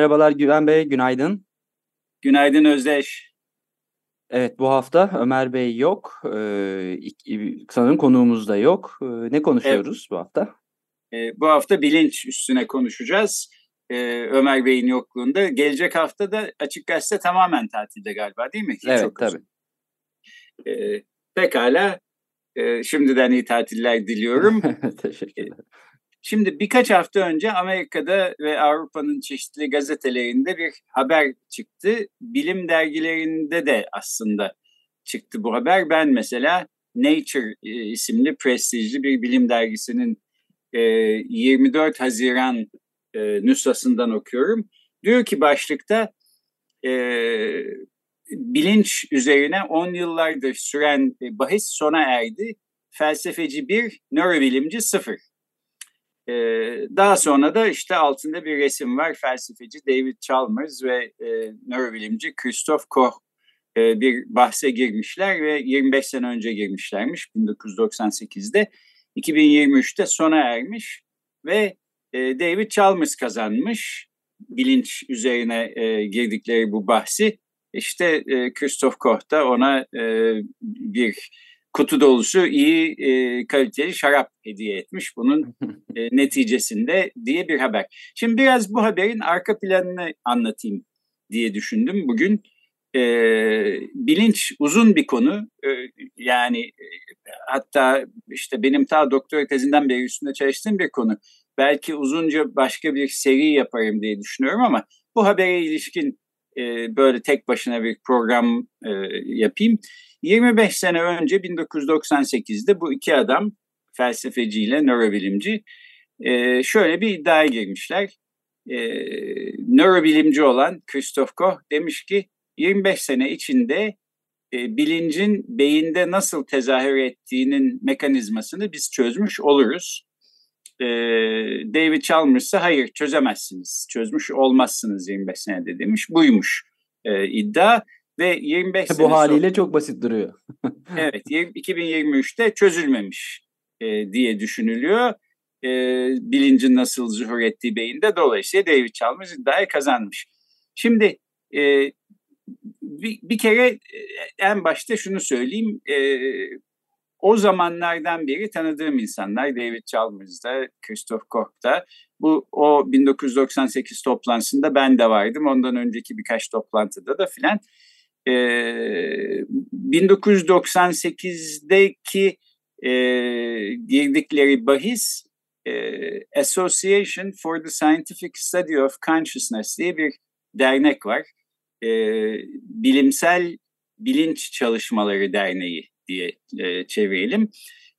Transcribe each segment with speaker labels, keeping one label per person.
Speaker 1: Merhabalar Güven Bey, günaydın.
Speaker 2: Günaydın Özdeş.
Speaker 1: Evet, bu hafta Ömer Bey yok. Ee, sanırım konuğumuz da yok. Ee, ne konuşuyoruz evet. bu hafta?
Speaker 2: Ee, bu hafta bilinç üstüne konuşacağız. Ee, Ömer Bey'in yokluğunda. Gelecek hafta da Açık Gazete tamamen tatilde galiba değil mi?
Speaker 1: Hiç evet, tabii.
Speaker 2: Ee, Pekala. E, şimdiden iyi tatiller diliyorum.
Speaker 1: Teşekkürler.
Speaker 2: Şimdi birkaç hafta önce Amerika'da ve Avrupa'nın çeşitli gazetelerinde bir haber çıktı. Bilim dergilerinde de aslında çıktı bu haber. Ben mesela Nature e, isimli prestijli bir bilim dergisinin e, 24 Haziran e, nüshasından okuyorum. Diyor ki başlıkta bilinç üzerine 10 yıllardır süren bahis sona erdi. Felsefeci 1, nörobilimci 0 ee, daha sonra da işte altında bir resim var. Felsefeci David Chalmers ve e, nörobilimci Christoph Koch e, bir bahse girmişler ve 25 sene önce girmişlermiş 1998'de. 2023'te sona ermiş ve e, David Chalmers kazanmış bilinç üzerine e, girdikleri bu bahsi. İşte e, Christoph Koch da ona e, bir kutu dolusu iyi e, kaliteli şarap hediye etmiş bunun e, neticesinde diye bir haber. Şimdi biraz bu haberin arka planını anlatayım diye düşündüm bugün. E, bilinç uzun bir konu e, yani e, hatta işte benim ta doktora tezinden beri üstünde çalıştığım bir konu. Belki uzunca başka bir seri yaparım diye düşünüyorum ama bu habere ilişkin e, böyle tek başına bir program e, yapayım. 25 sene önce 1998'de bu iki adam felsefeciyle nörobilimci e, şöyle bir iddiaya girmişler. E, nörobilimci olan Christoph Koch demiş ki 25 sene içinde e, bilincin beyinde nasıl tezahür ettiğinin mekanizmasını biz çözmüş oluruz. E, David Chalmers ise hayır çözemezsiniz, çözmüş olmazsınız 25 senede demiş. Buymuş e, iddia ve 25
Speaker 1: Bu
Speaker 2: sene
Speaker 1: haliyle
Speaker 2: sonra,
Speaker 1: çok basit duruyor.
Speaker 2: evet 2023'te çözülmemiş e, diye düşünülüyor. E, bilincin nasıl zuhur ettiği beyinde dolayısıyla David Chalmers iddiayı kazanmış. Şimdi e, bir, bir kere en başta şunu söyleyeyim. E, o zamanlardan beri tanıdığım insanlar David Chalmers'da, Christoph Koch'ta. Bu o 1998 toplantısında ben de vardım. Ondan önceki birkaç toplantıda da filan. Ee, 1998'deki e, girdikleri bahis e, Association for the Scientific Study of Consciousness diye bir dernek var. E, bilimsel Bilinç Çalışmaları Derneği diye e, çevirelim.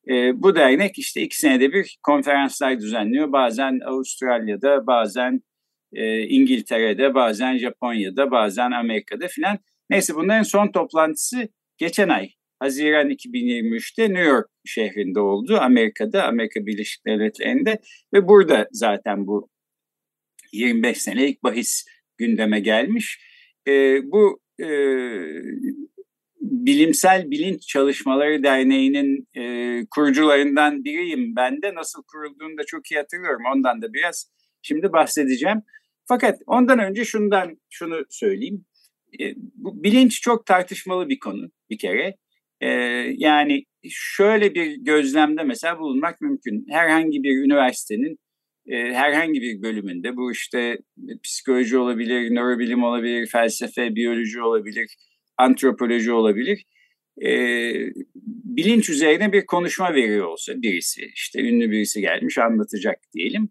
Speaker 2: E, bu dernek işte iki senede bir konferanslar düzenliyor. Bazen Avustralya'da, bazen e, İngiltere'de, bazen Japonya'da, bazen Amerika'da filan. Neyse bunların son toplantısı geçen ay Haziran 2023'te New York şehrinde oldu. Amerika'da, Amerika Birleşik Devletleri'nde ve burada zaten bu 25 senelik bahis gündeme gelmiş. E, bu e, Bilimsel Bilinç Çalışmaları Derneği'nin e, kurucularından biriyim. Ben de nasıl kurulduğunu da çok iyi hatırlıyorum. Ondan da biraz şimdi bahsedeceğim. Fakat ondan önce şundan şunu söyleyeyim. E, bu bilinç çok tartışmalı bir konu bir kere. E, yani şöyle bir gözlemde mesela bulunmak mümkün. Herhangi bir üniversitenin e, herhangi bir bölümünde bu işte psikoloji olabilir, nörobilim olabilir, felsefe, biyoloji olabilir, antropoloji olabilir. E, bilinç üzerine bir konuşma veriyor olsa birisi, işte ünlü birisi gelmiş anlatacak diyelim.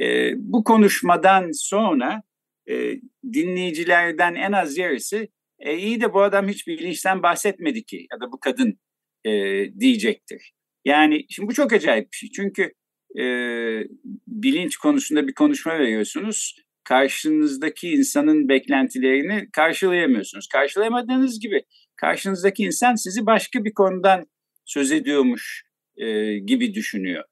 Speaker 2: E, bu konuşmadan sonra e, dinleyicilerden en az yarısı e, iyi de bu adam hiç bilinçten bahsetmedi ki ya da bu kadın e, diyecektir. Yani şimdi bu çok acayip bir şey. Çünkü e, bilinç konusunda bir konuşma veriyorsunuz. Karşınızdaki insanın beklentilerini karşılayamıyorsunuz. Karşılayamadığınız gibi karşınızdaki insan sizi başka bir konudan söz ediyormuş e, gibi düşünüyor.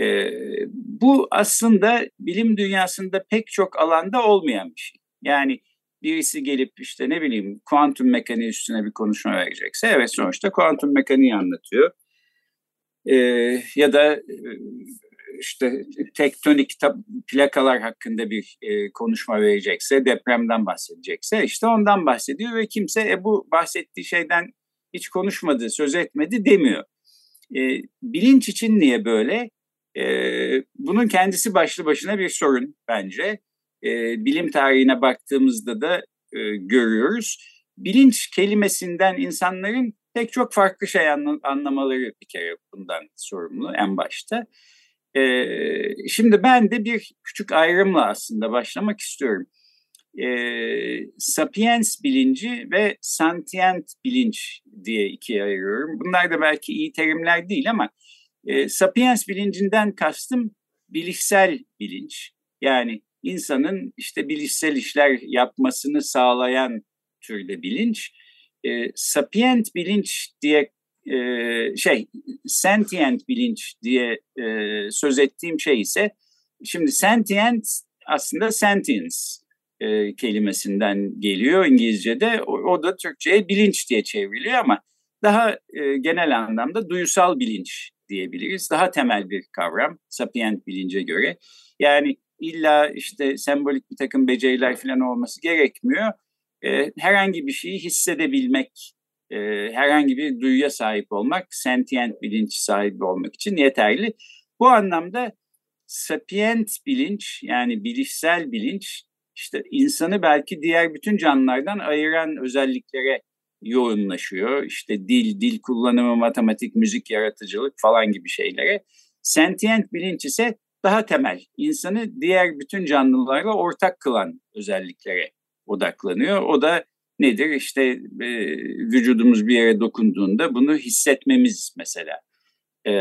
Speaker 2: E, bu aslında bilim dünyasında pek çok alanda olmayan bir şey. Yani birisi gelip işte ne bileyim kuantum mekaniği üstüne bir konuşma verecekse evet sonuçta kuantum mekaniği anlatıyor. E, ya da e, işte tektonik plakalar hakkında bir e, konuşma verecekse, depremden bahsedecekse işte ondan bahsediyor ve kimse e, bu bahsettiği şeyden hiç konuşmadı, söz etmedi demiyor. E, bilinç için niye böyle? E, bunun kendisi başlı başına bir sorun bence. E, bilim tarihine baktığımızda da e, görüyoruz. Bilinç kelimesinden insanların pek çok farklı şey anlamaları bir kere bundan sorumlu en başta. Ee, şimdi ben de bir küçük ayrımla aslında başlamak istiyorum. Ee, sapiens bilinci ve sentient bilinç diye ikiye ayırıyorum. Bunlar da belki iyi terimler değil ama e, sapiens bilincinden kastım bilişsel bilinç. Yani insanın işte bilişsel işler yapmasını sağlayan türde bilinç. E, sapient bilinç diye e, şey sentient bilinç diye e, söz ettiğim şey ise şimdi sentient aslında sentience e, kelimesinden geliyor İngilizce'de. O, o da Türkçe'ye bilinç diye çevriliyor ama daha e, genel anlamda duyusal bilinç diyebiliriz. Daha temel bir kavram sapient bilince göre. Yani illa işte sembolik bir takım beceriler falan olması gerekmiyor. E, herhangi bir şeyi hissedebilmek e, herhangi bir duyuya sahip olmak, sentient bilinç sahibi olmak için yeterli. Bu anlamda sapient bilinç yani bilişsel bilinç işte insanı belki diğer bütün canlılardan ayıran özelliklere yoğunlaşıyor. İşte dil, dil kullanımı, matematik, müzik, yaratıcılık falan gibi şeylere. Sentient bilinç ise daha temel, insanı diğer bütün canlılarla ortak kılan özelliklere odaklanıyor. O da nedir? İşte e, vücudumuz bir yere dokunduğunda bunu hissetmemiz mesela. E,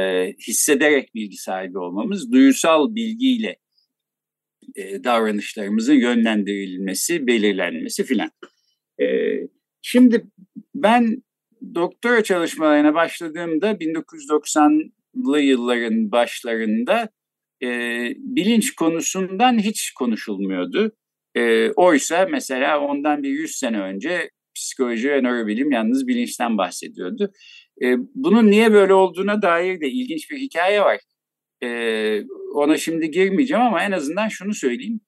Speaker 2: hissederek bilgi sahibi olmamız, duyusal bilgiyle e, davranışlarımızın yönlendirilmesi, belirlenmesi filan. E, şimdi ben doktora çalışmalarına başladığımda 1990'lı yılların başlarında e, bilinç konusundan hiç konuşulmuyordu. E, oysa mesela ondan bir 100 sene önce psikoloji ve nörobilim yalnız bilinçten bahsediyordu. E, bunun niye böyle olduğuna dair de ilginç bir hikaye var. E, ona şimdi girmeyeceğim ama en azından şunu söyleyeyim.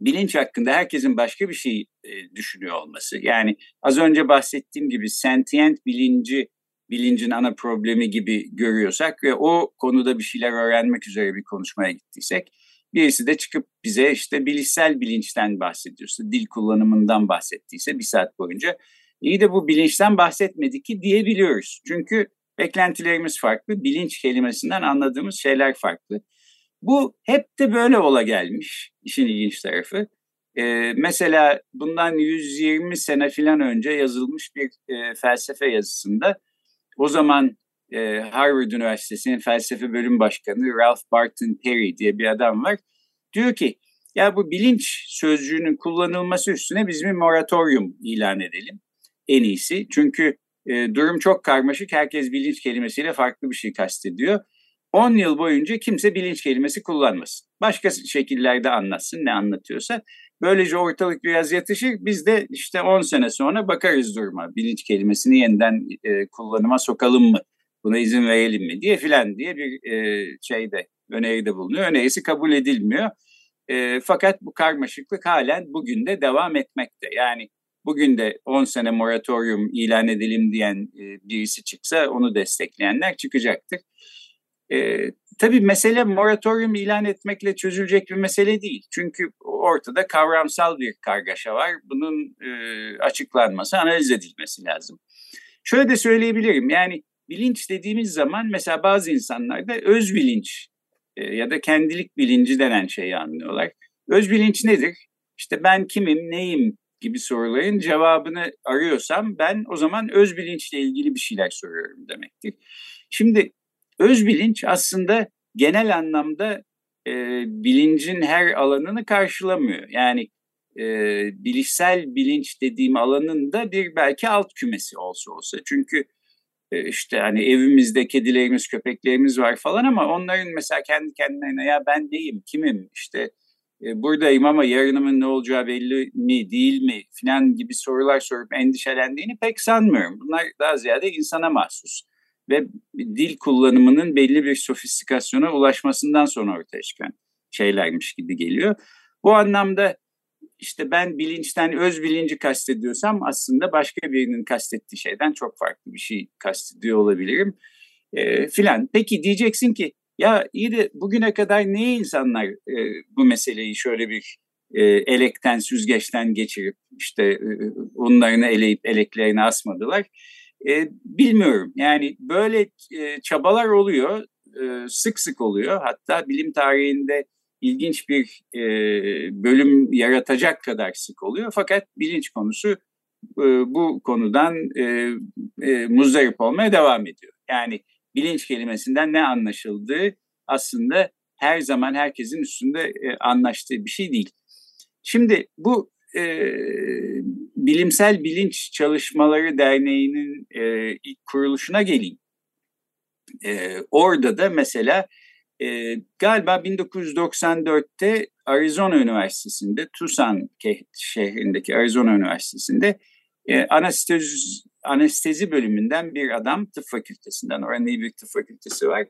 Speaker 2: Bilinç hakkında herkesin başka bir şey e, düşünüyor olması. Yani az önce bahsettiğim gibi sentient bilinci bilincin ana problemi gibi görüyorsak ve o konuda bir şeyler öğrenmek üzere bir konuşmaya gittiysek Birisi de çıkıp bize işte bilişsel bilinçten bahsediyorsa, dil kullanımından bahsettiyse bir saat boyunca iyi de bu bilinçten bahsetmedi ki diyebiliyoruz. Çünkü beklentilerimiz farklı, bilinç kelimesinden anladığımız şeyler farklı. Bu hep de böyle ola gelmiş işin ilginç tarafı. Ee, mesela bundan 120 sene falan önce yazılmış bir e, felsefe yazısında o zaman e, Harvard Üniversitesi'nin felsefe bölüm başkanı Ralph Barton Perry diye bir adam var. Diyor ki ya bu bilinç sözcüğünün kullanılması üstüne biz bir moratorium ilan edelim en iyisi. Çünkü e, durum çok karmaşık. Herkes bilinç kelimesiyle farklı bir şey kastediyor. 10 yıl boyunca kimse bilinç kelimesi kullanmasın. Başka şekillerde anlatsın ne anlatıyorsa. Böylece ortalık biraz yatışır. Biz de işte 10 sene sonra bakarız duruma. Bilinç kelimesini yeniden e, kullanıma sokalım mı buna izin verelim mi diye filan diye bir e, şeyde öneride bulunuyor. Önerisi kabul edilmiyor. E, fakat bu karmaşıklık halen bugün de devam etmekte. Yani bugün de 10 sene moratorium ilan edelim diyen e, birisi çıksa onu destekleyenler çıkacaktır. E, tabii mesele moratorium ilan etmekle çözülecek bir mesele değil. Çünkü ortada kavramsal bir kargaşa var. Bunun e, açıklanması, analiz edilmesi lazım. Şöyle de söyleyebilirim. Yani bilinç dediğimiz zaman mesela bazı insanlar da öz bilinç e, ya da kendilik bilinci denen şeyi anlıyorlar. Öz bilinç nedir? İşte ben kimim, neyim gibi soruların cevabını arıyorsam ben o zaman öz bilinçle ilgili bir şeyler soruyorum demektir. Şimdi öz bilinç aslında genel anlamda e, bilincin her alanını karşılamıyor. Yani e, bilişsel bilinç dediğim alanın da bir belki alt kümesi olsa olsa. Çünkü işte hani evimizde kedilerimiz, köpeklerimiz var falan ama onların mesela kendi kendilerine ya ben neyim, kimim, işte e, buradayım ama yarınımın ne olacağı belli mi, değil mi filan gibi sorular sorup endişelendiğini pek sanmıyorum. Bunlar daha ziyade insana mahsus ve dil kullanımının belli bir sofistikasyona ulaşmasından sonra ortaya çıkan şeylermiş gibi geliyor. Bu anlamda işte ben bilinçten öz bilinci kastediyorsam aslında başka birinin kastettiği şeyden çok farklı bir şey kastediyor olabilirim e, filan. Peki diyeceksin ki ya iyi de bugüne kadar niye insanlar e, bu meseleyi şöyle bir e, elekten, süzgeçten geçirip işte e, onlarını eleyip eleklerine asmadılar? E, bilmiyorum. Yani böyle e, çabalar oluyor, e, sık sık oluyor. Hatta bilim tarihinde ilginç bir e, bölüm yaratacak kadar sık oluyor. Fakat bilinç konusu e, bu konudan e, e, muzdarip olmaya devam ediyor. Yani bilinç kelimesinden ne anlaşıldığı aslında her zaman herkesin üstünde e, anlaştığı bir şey değil. Şimdi bu e, Bilimsel Bilinç Çalışmaları Derneği'nin e, ilk kuruluşuna geleyim. E, orada da mesela e, galiba 1994'te Arizona Üniversitesi'nde, Tucson şehrindeki Arizona Üniversitesi'nde e, anestezi, anestezi bölümünden bir adam tıp fakültesinden, oranın iyi bir tıp fakültesi var.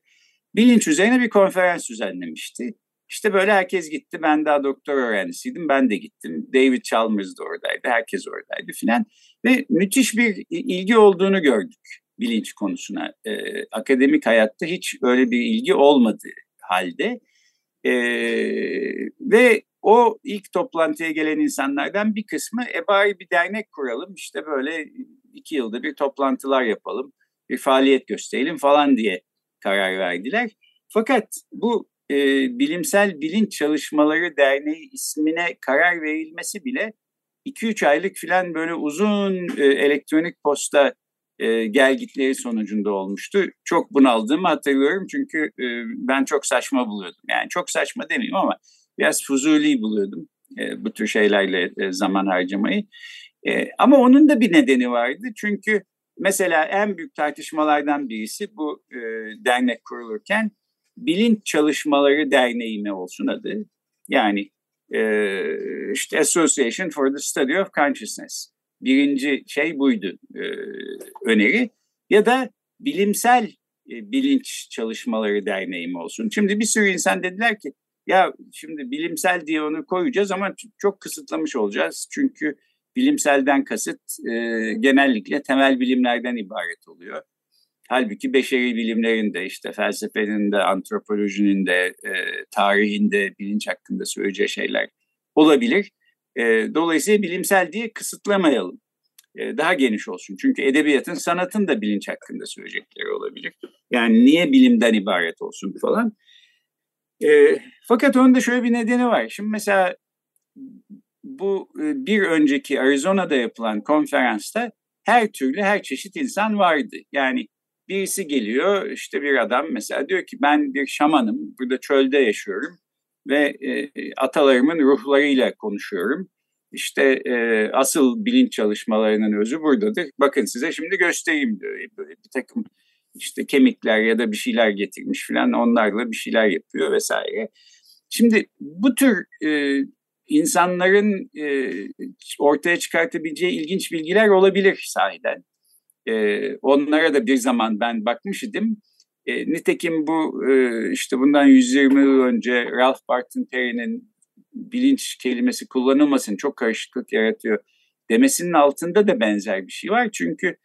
Speaker 2: Bilinç üzerine bir konferans düzenlemişti. İşte böyle herkes gitti. Ben daha doktor öğrencisiydim. Ben de gittim. David Chalmers da oradaydı. Herkes oradaydı filan. Ve müthiş bir ilgi olduğunu gördük bilinç konusuna. E, akademik hayatta hiç öyle bir ilgi olmadığı halde. E, ve o ilk toplantıya gelen insanlardan bir kısmı e bari bir dernek kuralım işte böyle iki yılda bir toplantılar yapalım bir faaliyet gösterelim falan diye karar verdiler. Fakat bu e, Bilimsel Bilinç Çalışmaları Derneği ismine karar verilmesi bile 2-3 aylık filan böyle uzun e, elektronik posta e, gelgitleri sonucunda olmuştu. Çok bunaldığımı hatırlıyorum çünkü e, ben çok saçma buluyordum. Yani çok saçma demeyeyim ama biraz fuzuli buluyordum e, bu tür şeylerle e, zaman harcamayı. E, ama onun da bir nedeni vardı çünkü mesela en büyük tartışmalardan birisi bu e, dernek kurulurken Bilinç Çalışmaları Derneği mi olsun adı? Yani e, işte Association for the Study of Consciousness. Birinci şey buydu e, öneri. Ya da bilimsel e, bilinç çalışmaları derneği mi olsun? Şimdi bir sürü insan dediler ki ya şimdi bilimsel diye onu koyacağız ama çok kısıtlamış olacağız. Çünkü bilimselden kasıt e, genellikle temel bilimlerden ibaret oluyor. Halbuki beşeri bilimlerin de işte felsefenin de antropolojinin de e, tarihin de bilinç hakkında söyleyeceği şeyler olabilir. E, dolayısıyla bilimsel diye kısıtlamayalım. E, daha geniş olsun. Çünkü edebiyatın, sanatın da bilinç hakkında söyleyecekleri olabilir. Yani niye bilimden ibaret olsun falan. E, fakat da şöyle bir nedeni var. Şimdi mesela bu e, bir önceki Arizona'da yapılan konferansta her türlü her çeşit insan vardı. Yani birisi geliyor işte bir adam mesela diyor ki ben bir şamanım burada çölde yaşıyorum ve e, atalarımın ruhlarıyla konuşuyorum. İşte e, asıl bilinç çalışmalarının özü buradadır. Bakın size şimdi göstereyim diyor. Böyle bir takım işte kemikler ya da bir şeyler getirmiş falan onlarla bir şeyler yapıyor vesaire. Şimdi bu tür e, insanların e, ortaya çıkartabileceği ilginç bilgiler olabilir sahiden. E, onlara da bir zaman ben bakmıştım. E, nitekim bu e, işte bundan 120 yıl önce Ralph Barton Perry'nin bilinç kelimesi kullanılmasın çok karışıklık yaratıyor demesinin altında da benzer bir şey var. Çünkü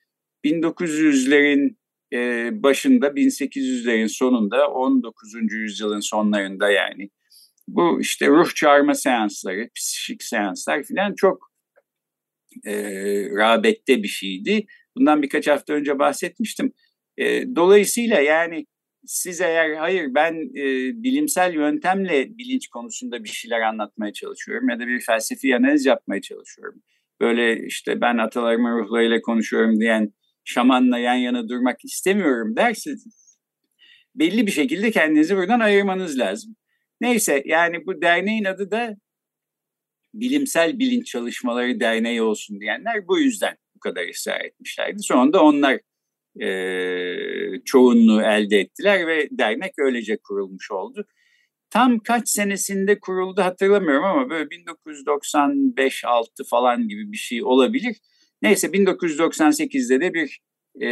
Speaker 2: 1900'lerin e, başında 1800'lerin sonunda 19. yüzyılın sonlarında yani bu işte ruh çağırma seansları, psikik seanslar filan çok e, rağbette bir şeydi. Bundan birkaç hafta önce bahsetmiştim. E, dolayısıyla yani siz eğer hayır ben e, bilimsel yöntemle bilinç konusunda bir şeyler anlatmaya çalışıyorum ya da bir felsefi analiz yapmaya çalışıyorum. Böyle işte ben atalarımın ruhlarıyla konuşuyorum diyen şamanla yan yana durmak istemiyorum dersiniz. belli bir şekilde kendinizi buradan ayırmanız lazım. Neyse yani bu derneğin adı da Bilimsel Bilinç Çalışmaları Derneği olsun diyenler bu yüzden bu kadar ısrar etmişlerdi. Sonunda onlar e, çoğunluğu elde ettiler ve dernek öylece kurulmuş oldu. Tam kaç senesinde kuruldu hatırlamıyorum ama böyle 1995-6 falan gibi bir şey olabilir. Neyse 1998'de de bir e,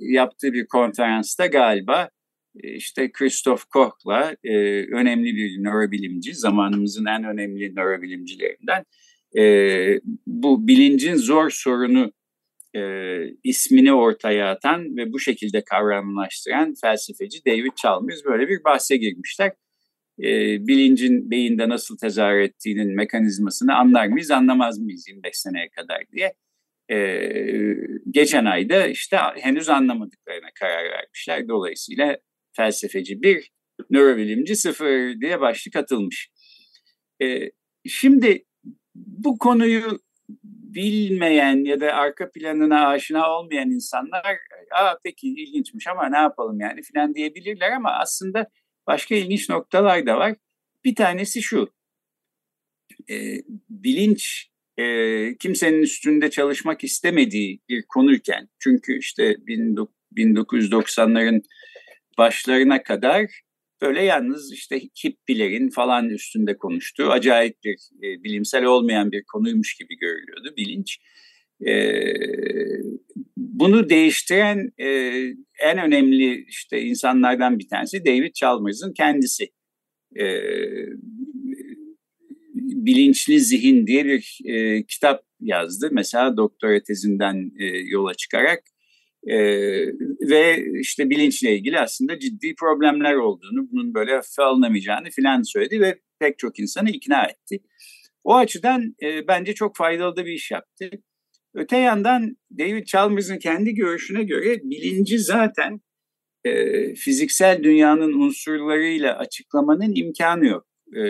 Speaker 2: yaptığı bir konferansta galiba e, işte Christoph Koch'la e, önemli bir nörobilimci, zamanımızın en önemli nörobilimcilerinden e, bu bilincin zor sorunu e, ismini ortaya atan ve bu şekilde kavramlaştıran felsefeci David Chalmers böyle bir bahse girmişler. E, bilincin beyinde nasıl tezahür ettiğinin mekanizmasını anlar mıyız, anlamaz mıyız 25 seneye kadar diye. E, geçen ayda işte henüz anlamadıklarına karar vermişler. Dolayısıyla felsefeci bir, nörobilimci sıfır diye başlık atılmış. E, şimdi bu konuyu bilmeyen ya da arka planına aşina olmayan insanlar aa peki ilginçmiş ama ne yapalım yani filan diyebilirler ama aslında başka ilginç noktalar da var. Bir tanesi şu, e, bilinç e, kimsenin üstünde çalışmak istemediği bir konuyken çünkü işte 1990'ların başlarına kadar böyle yalnız işte hippilerin falan üstünde konuştuğu acayip bir e, bilimsel olmayan bir konuymuş gibi görülüyordu bilinç. E, bunu değiştiren e, en önemli işte insanlardan bir tanesi David Chalmers'ın kendisi. E, Bilinçli Zihin diye bir e, kitap yazdı. Mesela doktora tezinden e, yola çıkarak e, ve işte bilinçle ilgili aslında ciddi problemler olduğunu, bunun böyle hafife alınamayacağını filan söyledi ve pek çok insanı ikna etti. O açıdan e, bence çok faydalı da bir iş yaptı. Öte yandan David Chalmers'ın kendi görüşüne göre bilinci zaten e, fiziksel dünyanın unsurlarıyla açıklamanın imkanı yok. E,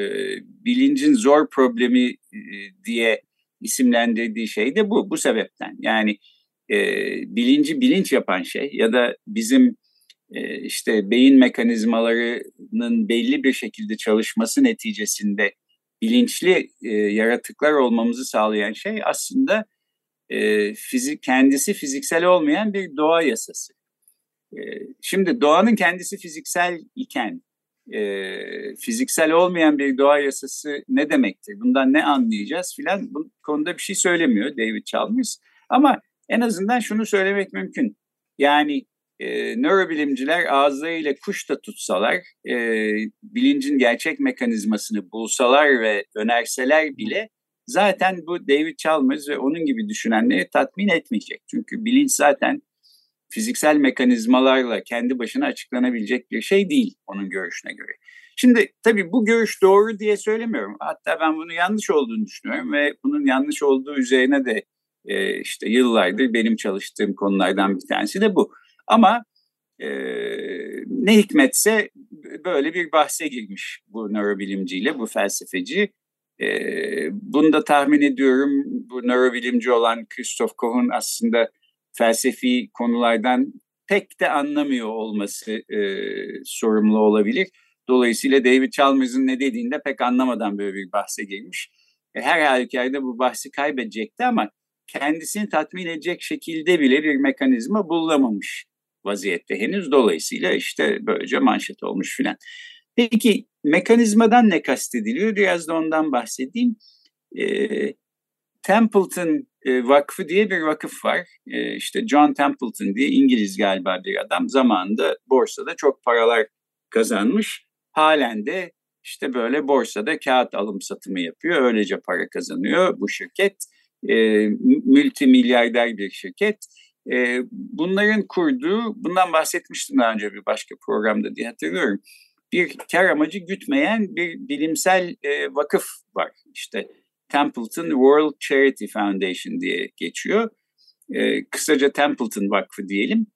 Speaker 2: bilincin zor problemi e, diye isimlendirdiği şey de bu, bu sebepten. Yani e, bilinci bilinç yapan şey ya da bizim e, işte beyin mekanizmalarının belli bir şekilde çalışması neticesinde bilinçli e, yaratıklar olmamızı sağlayan şey aslında e, fizik kendisi fiziksel olmayan bir doğa yasası. E, şimdi doğanın kendisi fiziksel iken e, fiziksel olmayan bir doğa yasası ne demektir? Bundan ne anlayacağız filan bu konuda bir şey söylemiyor David Chalmers. Ama en azından şunu söylemek mümkün. Yani e, nörobilimciler ağızlarıyla kuş da tutsalar, e, bilincin gerçek mekanizmasını bulsalar ve önerseler bile zaten bu David Chalmers ve onun gibi düşünenleri tatmin etmeyecek. Çünkü bilinç zaten fiziksel mekanizmalarla kendi başına açıklanabilecek bir şey değil onun görüşüne göre. Şimdi tabii bu görüş doğru diye söylemiyorum. Hatta ben bunu yanlış olduğunu düşünüyorum ve bunun yanlış olduğu üzerine de e, işte yıllardır benim çalıştığım konulardan bir tanesi de bu. Ama e, ne hikmetse böyle bir bahse girmiş bu nörobilimciyle, bu felsefeci. E, bunu da tahmin ediyorum bu nörobilimci olan Christoph Koch'un aslında felsefi konulardan pek de anlamıyor olması e, sorumlu olabilir. Dolayısıyla David Chalmers'ın ne dediğinde pek anlamadan böyle bir bahse girmiş. E, her halükarda bu bahsi kaybedecekti ama kendisini tatmin edecek şekilde bile bir mekanizma bulamamış vaziyette henüz. Dolayısıyla işte böylece manşet olmuş filan. Peki mekanizmadan ne kastediliyor? Biraz da ondan bahsedeyim. E, Templeton e, Vakfı diye bir vakıf var. E, işte John Templeton diye İngiliz galiba bir adam. Zamanında borsada çok paralar kazanmış. Halen de işte böyle borsada kağıt alım satımı yapıyor. Öylece para kazanıyor bu şirket e, multimilyarder bir şirket. E, bunların kurduğu, bundan bahsetmiştim daha önce bir başka programda diye hatırlıyorum. Bir kar amacı gütmeyen bir bilimsel e, vakıf var. İşte Templeton World Charity Foundation diye geçiyor. E, kısaca Templeton Vakfı diyelim.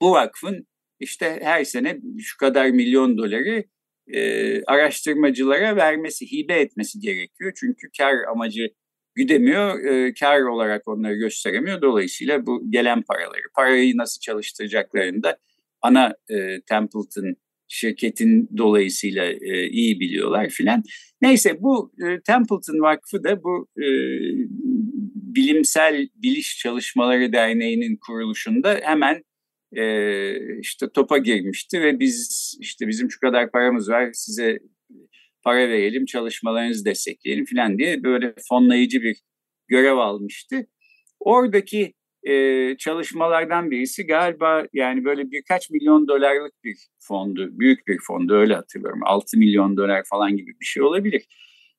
Speaker 2: Bu vakfın işte her sene şu kadar milyon doları e, araştırmacılara vermesi, hibe etmesi gerekiyor. Çünkü kar amacı güdemiyor, e, kar olarak onları gösteremiyor. Dolayısıyla bu gelen paraları, parayı nasıl çalıştıracaklarını da ana e, Templeton şirketin dolayısıyla e, iyi biliyorlar filan. Neyse bu e, Templeton Vakfı da bu e, bilimsel biliş çalışmaları derneğinin kuruluşunda hemen e, işte topa girmişti ve biz işte bizim şu kadar paramız var size para verelim çalışmalarınızı destekleyelim filan diye böyle fonlayıcı bir görev almıştı. Oradaki e, çalışmalardan birisi galiba yani böyle birkaç milyon dolarlık bir fondu, büyük bir fondu öyle hatırlıyorum. 6 milyon dolar falan gibi bir şey olabilir.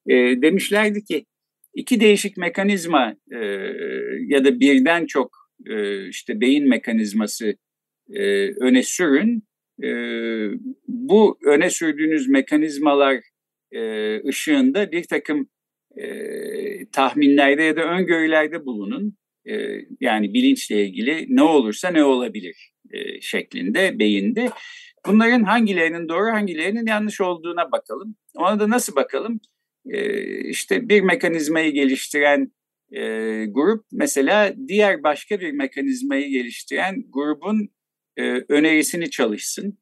Speaker 2: E, demişlerdi ki iki değişik mekanizma e, ya da birden çok e, işte beyin mekanizması e, öne sürün. E, bu öne sürdüğünüz mekanizmalar e, ışığında bir takım e, tahminlerde ya da öngörülerde bulunun e, yani bilinçle ilgili ne olursa ne olabilir e, şeklinde beyinde. Bunların hangilerinin doğru hangilerinin yanlış olduğuna bakalım. Ona da nasıl bakalım? E, işte bir mekanizmayı geliştiren e, grup mesela diğer başka bir mekanizmayı geliştiren grubun e, önerisini çalışsın.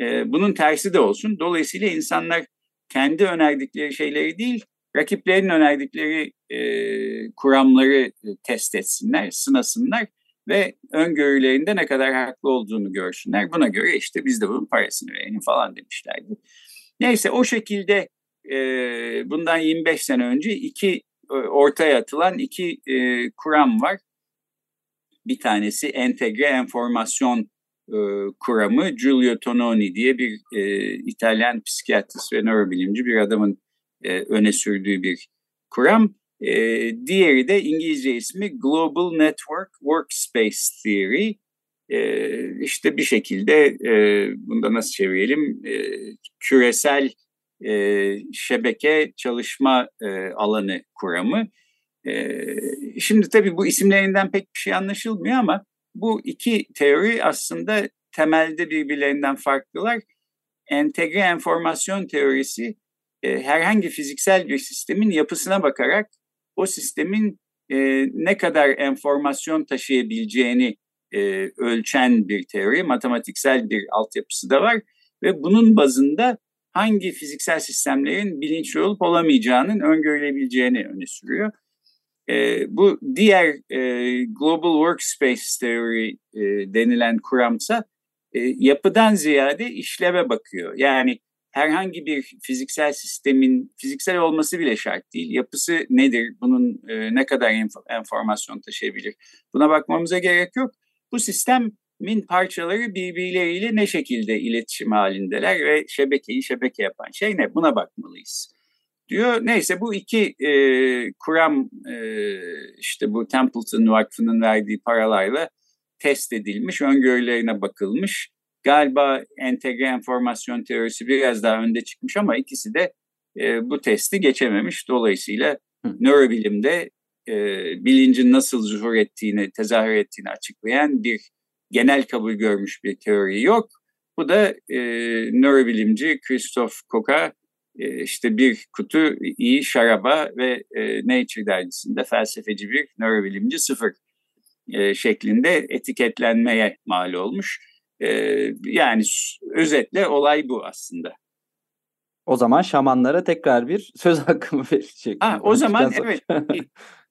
Speaker 2: E, bunun tersi de olsun. Dolayısıyla insanlar kendi önerdikleri şeyleri değil, rakiplerin önerdikleri e, kuramları e, test etsinler, sınasınlar ve öngörülerinde ne kadar haklı olduğunu görsünler. Buna göre işte biz de bunun parasını verelim falan demişlerdi. Neyse o şekilde e, bundan 25 sene önce iki e, ortaya atılan iki e, kuram var. Bir tanesi entegre enformasyon e, kuramı Giulio Tononi diye bir e, İtalyan psikiyatrist ve nörobilimci bir adamın e, öne sürdüğü bir kuram. E, diğeri de İngilizce ismi Global Network Workspace Theory. E, işte bir şekilde e, bunda nasıl çevirelim e, küresel e, şebeke çalışma e, alanı kuramı. E, şimdi tabii bu isimlerinden pek bir şey anlaşılmıyor ama bu iki teori aslında temelde birbirlerinden farklılar. Entegre enformasyon teorisi e, herhangi fiziksel bir sistemin yapısına bakarak o sistemin e, ne kadar enformasyon taşıyabileceğini e, ölçen bir teori, matematiksel bir altyapısı da var ve bunun bazında hangi fiziksel sistemlerin bilinçli olup olamayacağının öngörülebileceğini öne sürüyor. E, bu diğer e, Global Workspace Theory e, denilen kuramsa e, yapıdan ziyade işleve bakıyor. Yani herhangi bir fiziksel sistemin fiziksel olması bile şart değil. Yapısı nedir? Bunun e, ne kadar enf- enformasyon taşıyabilir? Buna bakmamıza gerek yok. Bu sistemin parçaları birbirleriyle ne şekilde iletişim halindeler ve şebekeyi şebeke yapan şey ne? Buna bakmalıyız diyor. Neyse bu iki e, kuram e, işte bu Templeton Vakfı'nın verdiği paralarla test edilmiş, öngörülerine bakılmış. Galiba entegre enformasyon teorisi biraz daha önde çıkmış ama ikisi de e, bu testi geçememiş. Dolayısıyla Hı. nörobilimde e, bilincin nasıl zuhur ettiğini, tezahür ettiğini açıklayan bir genel kabul görmüş bir teori yok. Bu da e, nörobilimci Christoph Koch'a işte bir kutu iyi şaraba ve e, Nature dergisinde felsefeci bir nörobilimci sıfır e, şeklinde etiketlenmeye mal olmuş. E, yani özetle olay bu aslında.
Speaker 1: O zaman şamanlara tekrar bir söz hakkı mı verecek?
Speaker 2: Ha, o zaman evet.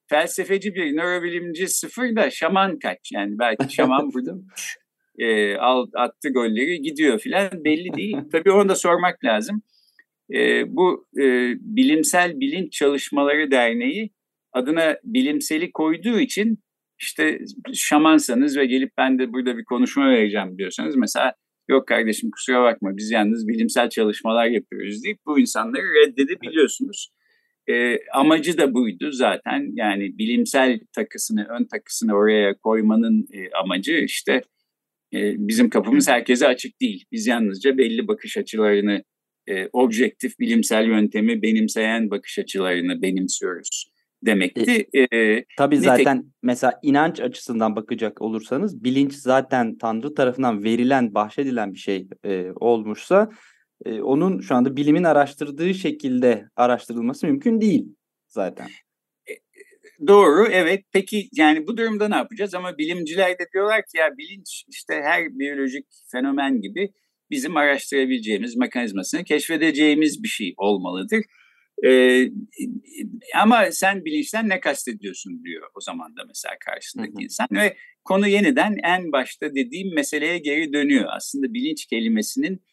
Speaker 2: felsefeci bir nörobilimci sıfır da şaman kaç? Yani belki şaman burada e, attı golleri gidiyor filan belli değil. Tabii onu da sormak lazım. E, bu e, Bilimsel Bilinç Çalışmaları Derneği adına bilimseli koyduğu için işte şamansanız ve gelip ben de burada bir konuşma vereceğim diyorsanız mesela yok kardeşim kusura bakma biz yalnız bilimsel çalışmalar yapıyoruz deyip bu insanları reddedebiliyorsunuz. E, amacı da buydu zaten yani bilimsel takısını ön takısını oraya koymanın e, amacı işte e, bizim kapımız herkese açık değil. Biz yalnızca belli bakış açılarını e, objektif bilimsel yöntemi benimseyen bakış açılarını benimsiyoruz demekti.
Speaker 1: E, e, tabii nitek... zaten mesela inanç açısından bakacak olursanız bilinç zaten Tanrı tarafından verilen, bahşedilen bir şey e, olmuşsa e, onun şu anda bilimin araştırdığı şekilde araştırılması mümkün değil zaten.
Speaker 2: E, Doğru, evet. Peki yani bu durumda ne yapacağız? Ama bilimciler de diyorlar ki ya bilinç işte her biyolojik fenomen gibi bizim araştırabileceğimiz, mekanizmasını keşfedeceğimiz bir şey olmalıdır. Ee, ama sen bilinçten ne kastediyorsun diyor o zaman da mesela karşısındaki hı hı. insan ve konu yeniden en başta dediğim meseleye geri dönüyor. Aslında bilinç kelimesinin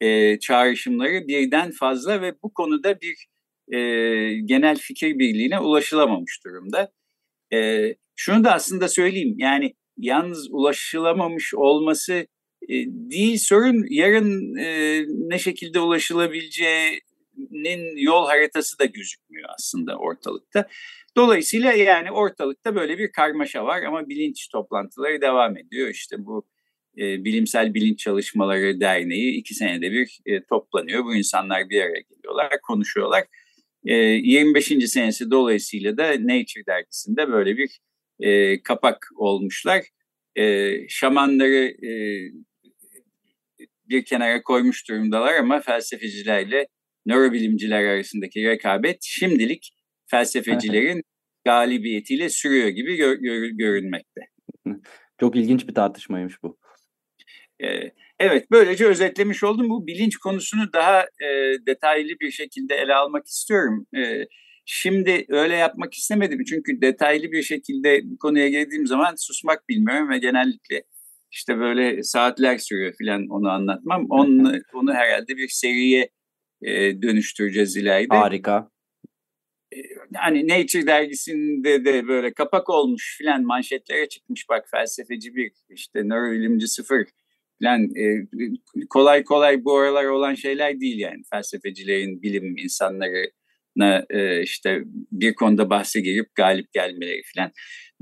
Speaker 2: e, çağrışımları birden fazla ve bu konuda bir e, genel fikir birliğine ulaşılamamış durumda. E, şunu da aslında söyleyeyim yani yalnız ulaşılamamış olması değil sorun yarın e, ne şekilde ulaşılabileceğinin yol haritası da gözükmüyor aslında ortalıkta. Dolayısıyla yani ortalıkta böyle bir karmaşa var ama bilinç toplantıları devam ediyor. İşte bu e, Bilimsel Bilinç Çalışmaları Derneği iki senede bir e, toplanıyor. Bu insanlar bir araya geliyorlar, konuşuyorlar. E, 25. senesi dolayısıyla da Nature dergisinde böyle bir e, kapak olmuşlar. E, şamanları e, bir kenara koymuş durumdalar ama felsefecilerle nörobilimciler arasındaki rekabet şimdilik felsefecilerin galibiyetiyle sürüyor gibi gör, gör, görünmekte.
Speaker 1: Çok ilginç bir tartışmaymış bu.
Speaker 2: Evet, böylece özetlemiş oldum. Bu bilinç konusunu daha e, detaylı bir şekilde ele almak istiyorum. E, şimdi öyle yapmak istemedim çünkü detaylı bir şekilde bu konuya girdiğim zaman susmak bilmiyorum ve genellikle işte böyle saatler sürüyor filan onu anlatmam. Onu, onu herhalde bir seriye e, dönüştüreceğiz ileride.
Speaker 1: Harika.
Speaker 2: Yani Nature dergisinde de böyle kapak olmuş filan manşetlere çıkmış bak felsefeci bir işte nörobilimci sıfır falan e, kolay kolay bu aralar olan şeyler değil yani felsefecilerin bilim insanlarına e, işte bir konuda bahse girip galip gelmeleri falan.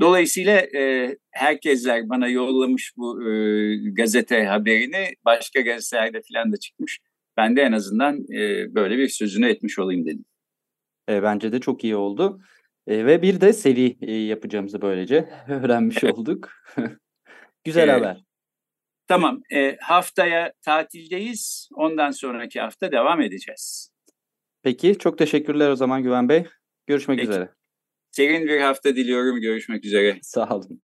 Speaker 2: Dolayısıyla e, herkesler bana yollamış bu e, gazete haberini başka gazetelerde falan da çıkmış. Ben de en azından e, böyle bir sözünü etmiş olayım dedim.
Speaker 1: E, bence de çok iyi oldu. E, ve bir de seri e, yapacağımızı böylece öğrenmiş olduk. Güzel evet. haber.
Speaker 2: Tamam, e, haftaya tatildeyiz. Ondan sonraki hafta devam edeceğiz.
Speaker 1: Peki, çok teşekkürler o zaman Güven Bey. Görüşmek Peki. üzere.
Speaker 2: Serin bir hafta diliyorum. Görüşmek üzere.
Speaker 1: Sağ olun.